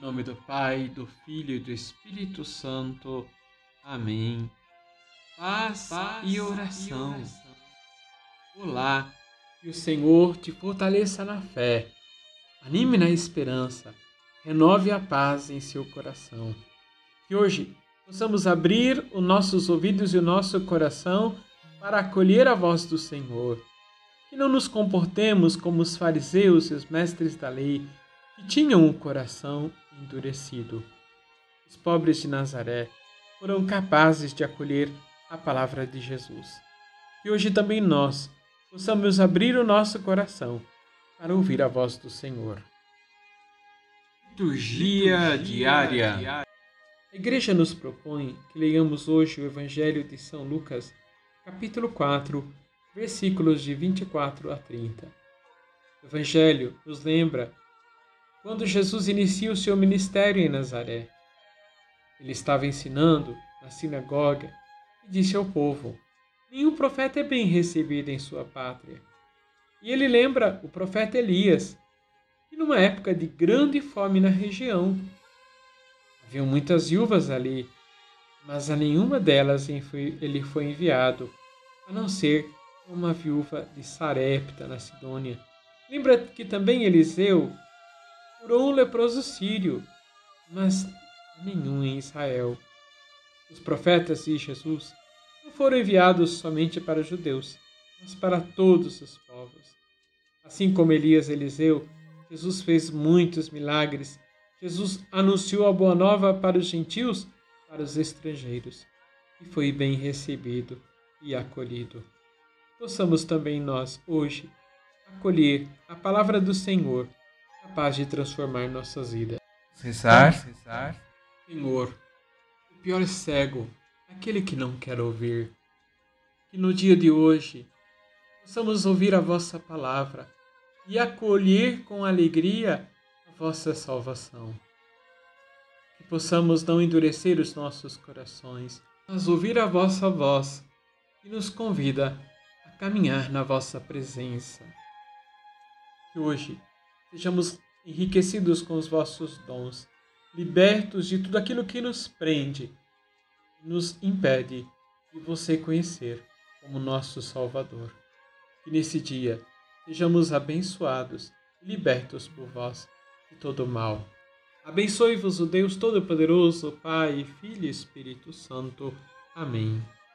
Em nome do Pai, do Filho e do Espírito Santo. Amém. Paz, Paz e, oração. e oração. Olá, que o Senhor te fortaleça na fé, anime na esperança, renove a paz em seu coração. Que hoje possamos abrir os nossos ouvidos e o nosso coração para acolher a voz do Senhor. Que não nos comportemos como os fariseus e os mestres da lei, que tinham o coração endurecido. Os pobres de Nazaré foram capazes de acolher a palavra de Jesus. E hoje também nós possamos abrir o nosso coração para ouvir a voz do Senhor. Liturgia diária. A igreja nos propõe que leiamos hoje o Evangelho de São Lucas, capítulo 4, versículos de 24 a 30. O Evangelho nos lembra quando Jesus inicia o seu ministério em Nazaré. Ele estava ensinando na sinagoga e disse ao povo: Nenhum profeta é bem recebido em sua pátria. E ele lembra o profeta Elias, e numa época de grande fome na região. Havia muitas viúvas ali, mas a nenhuma delas ele foi enviado, a não ser uma viúva de Sarepta, na Sidônia. Lembra que também Eliseu curou um leproso sírio, mas nenhum em Israel. Os profetas de Jesus não foram enviados somente para os judeus, mas para todos os povos. Assim como Elias e Eliseu, Jesus fez muitos milagres. Jesus anunciou a boa nova para os gentios, para os estrangeiros, e foi bem recebido e acolhido. Possamos também nós, hoje, acolher a palavra do Senhor capaz de transformar nossas vidas. Cessar, cessar. Senhor, o pior cego, aquele que não quer ouvir. Que no dia de hoje possamos ouvir a vossa palavra e acolher com alegria a vossa salvação. Que possamos não endurecer os nossos corações, mas ouvir a vossa voz que nos convida a caminhar na vossa presença. Que hoje sejamos enriquecidos com os vossos dons, libertos de tudo aquilo que nos prende nos impede de você conhecer como nosso Salvador. Que nesse dia sejamos abençoados e libertos por vós de todo mal. Abençoe-vos o Deus Todo-Poderoso, Pai, Filho e Espírito Santo. Amém.